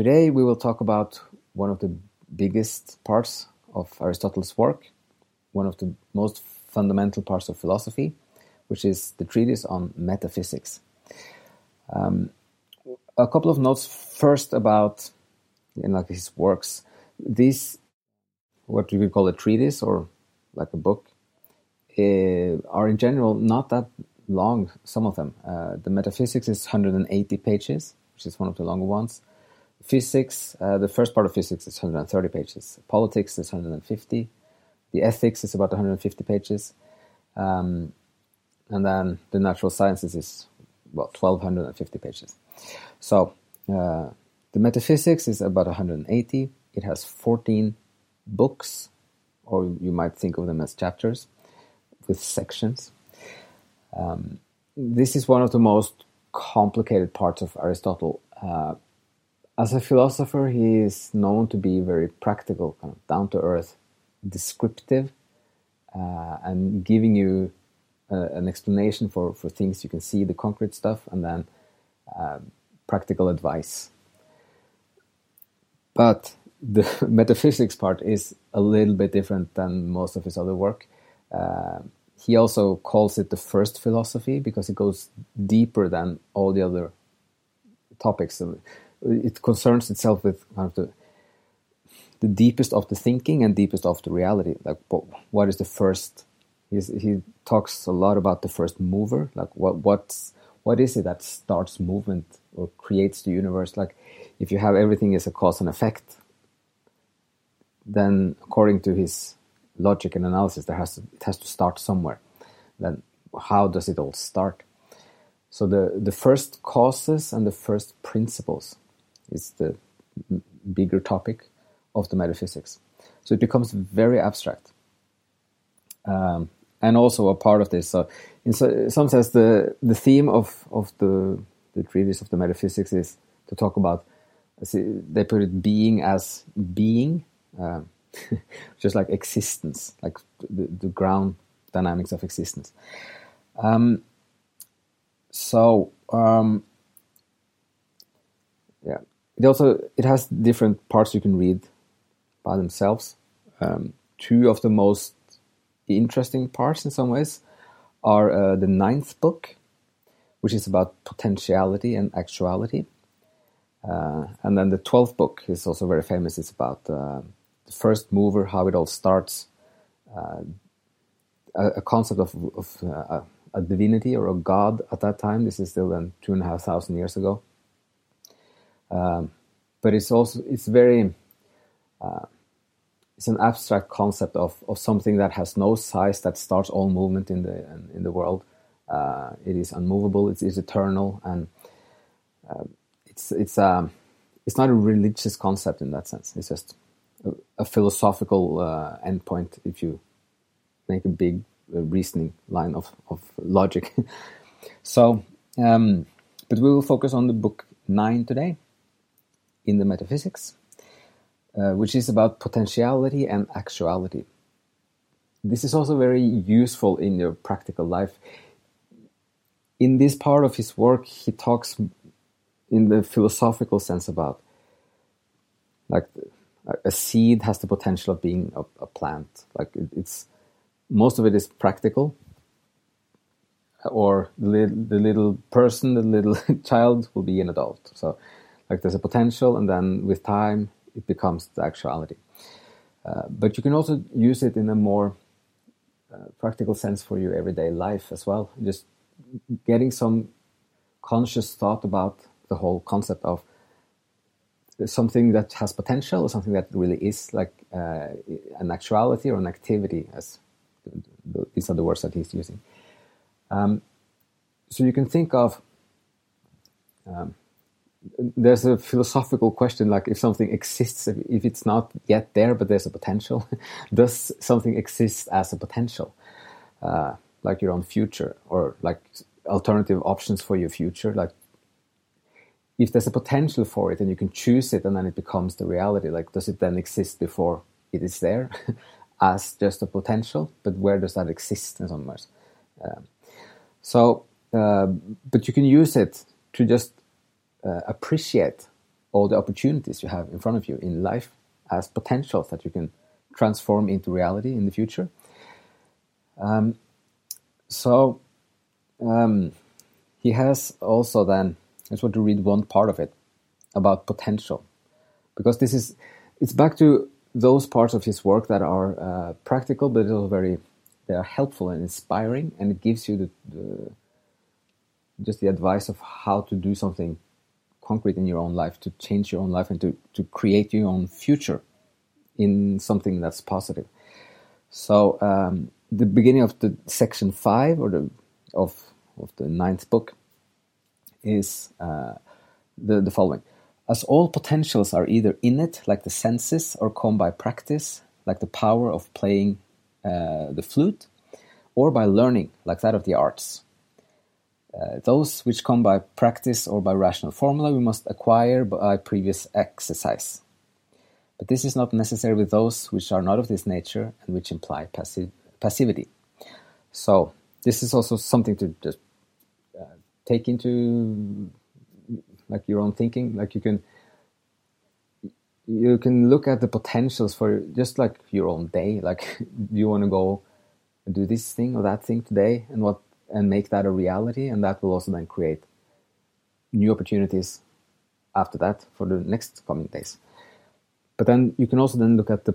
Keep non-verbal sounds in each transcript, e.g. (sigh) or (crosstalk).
Today we will talk about one of the biggest parts of Aristotle's work, one of the most fundamental parts of philosophy, which is the treatise on metaphysics. Um, a couple of notes first about you know, like his works. These, what you could call a treatise or like a book, uh, are in general not that long. Some of them. Uh, the Metaphysics is 180 pages, which is one of the longer ones. Physics, uh, the first part of physics is 130 pages. Politics is 150. The ethics is about 150 pages. Um, and then the natural sciences is, about 1250 pages. So uh, the metaphysics is about 180. It has 14 books, or you might think of them as chapters, with sections. Um, this is one of the most complicated parts of Aristotle. Uh, as a philosopher, he is known to be very practical, kind of down to earth, descriptive, uh, and giving you uh, an explanation for, for things you can see, the concrete stuff, and then uh, practical advice. But the (laughs) metaphysics part is a little bit different than most of his other work. Uh, he also calls it the first philosophy because it goes deeper than all the other topics Uh, it concerns itself with kind of the the deepest of the thinking and deepest of the reality. Like, what, what is the first? He's, he talks a lot about the first mover. Like, what what's what is it that starts movement or creates the universe? Like, if you have everything as a cause and effect, then according to his logic and analysis, there has to, it has to start somewhere. Then, how does it all start? So the the first causes and the first principles is the bigger topic of the metaphysics. So it becomes very abstract. Um, and also a part of this. So, in some sense, the the theme of of the the treatise of the metaphysics is to talk about. They put it being as being, um, (laughs) just like existence, like the, the ground dynamics of existence. Um, so um, yeah, it also it has different parts you can read by themselves. Um, two of the most interesting parts, in some ways, are uh, the ninth book, which is about potentiality and actuality, uh, and then the twelfth book is also very famous. It's about uh, the first mover, how it all starts, uh, a, a, concept of, of uh, a divinity or a god at that time. This is still then two and a half thousand years ago um, but it's also it's very uh, it's an abstract concept of, of something that has no size that starts all movement in the in the world. Uh, it is unmovable. It is eternal, and uh, it's it's um it's not a religious concept in that sense. It's just a, a philosophical uh, endpoint. If you make a big uh, reasoning line of of logic, (laughs) so um, but we will focus on the book nine today in the metaphysics, uh, which is about potentiality and actuality. This is also very useful in your practical life. In this part of his work, he talks in the philosophical sense about like a seed has the potential of being a, a plant. Like it's most of it is practical, or the, the little person, the little (laughs) child will be an adult. So, like there's a potential, and then with time, it becomes the actuality. Uh, but you can also use it in a more uh, practical sense for your everyday life as well. Just getting some conscious thought about the whole concept of something that has potential or something that really is like uh, an actuality or an activity, as these are the words that he's using. Um, so you can think of um, there's a philosophical question like if something exists if it's not yet there but there's a potential (laughs) does something exist as a potential? Uh, like your own future or like alternative options for your future like if there's a potential for it and you can choose it and then it becomes the reality like does it then exist before it is there (laughs) as just a potential? But where does that exist in some ways? Um, so uh, but you can use it to just uh, appreciate all the opportunities you have in front of you in life as potentials that you can transform into reality in the future. Um, so um, he has also then, I just want to read one part of it about potential, because this is, it's back to those parts of his work that are uh, practical, but also very, they are helpful and inspiring, and it gives you the, the just the advice of how to do something concrete in your own life, to change your own life, and to, to create your own future in something that's positive. So um, the beginning of the section five or the of of the ninth book is uh, the the following: As all potentials are either innate, like the senses, or come by practice, like the power of playing uh, the flute, or by learning, like that of the arts. Uh, those which come by practice or by rational formula we must acquire by previous exercise. But this is not necessary with those which are not of this nature and which imply passive, passivity. So this is also something to just uh, take into like your own thinking. Like you can you can look at the potentials for just like your own day. Like, (laughs) do you want to go do this thing or that thing today, and what and make that a reality, and that will also then create new opportunities after that for the next coming days. But then you can also then look at the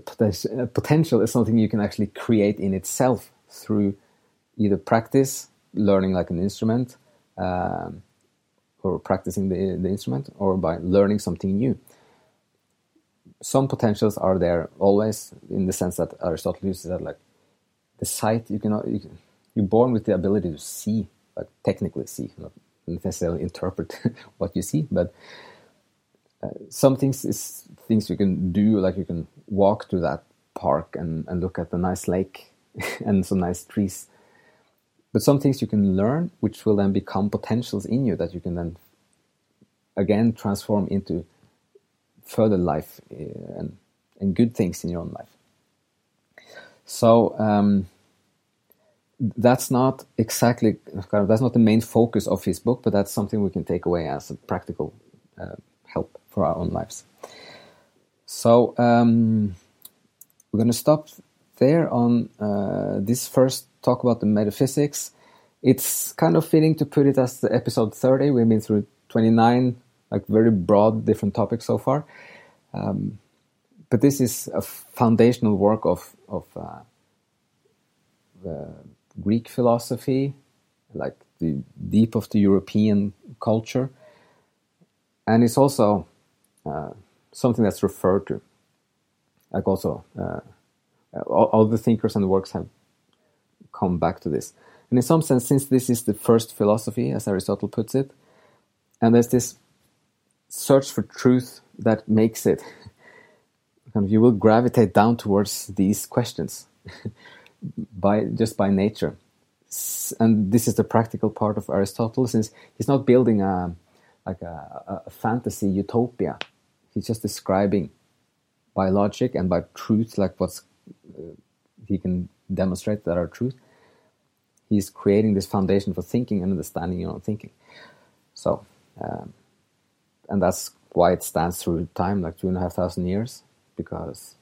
uh, potential as something you can actually create in itself through either practice, learning like an instrument, um, or practicing the, the instrument, or by learning something new. Some potentials are there always in the sense that Aristotle uses that like the sight you cannot you can you're born with the ability to see, like technically see, not necessarily interpret (laughs) what you see, but uh, some things is things you can do, like you can walk to that park and, and look at the nice lake (laughs) and some nice trees. But some things you can learn, which will then become potentials in you that you can then again transform into further life uh, and, and good things in your own life. So, um, that's not exactly kind of that's not the main focus of his book, but that's something we can take away as a practical uh, help for our own lives. So um, we're going to stop there on uh, this first talk about the metaphysics. It's kind of fitting to put it as the episode 30. We've been through 29, like very broad, different topics so far. Um, but this is a foundational work of of uh, Greek philosophy, like the deep of the European culture, and it's also uh, something that's referred to. Like also, uh, all, all, the thinkers and works have come back to this. And in some sense, since this is the first philosophy, as Aristotle puts it, and there's this search for truth that makes it, (laughs) kind of, you will gravitate down towards these questions. (laughs) by just by nature. And this is the practical part of Aristotle, since he's not building a like a, a fantasy utopia. He's just describing by logic and by truth, like what's uh, he can demonstrate that are truth. He's creating this foundation for thinking and understanding your own thinking. So, um, and that's why it stands through time, like two and a half thousand years, because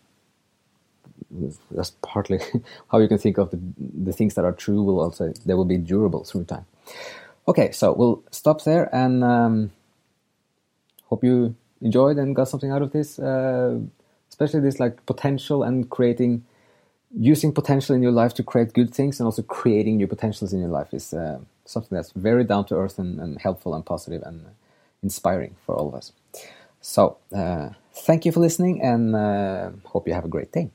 that's partly (laughs) how you can think of the, the things that are true will also they will be durable through time Okay, so we'll stop there and um, hope you enjoyed and got something out of this. Uh, especially this like potential and creating, using potential in your life to create good things and also creating new potentials in your life is uh, something that's very down to earth and, and, helpful and positive and inspiring for all of us. So, uh, thank you for listening and uh, hope you have a great day.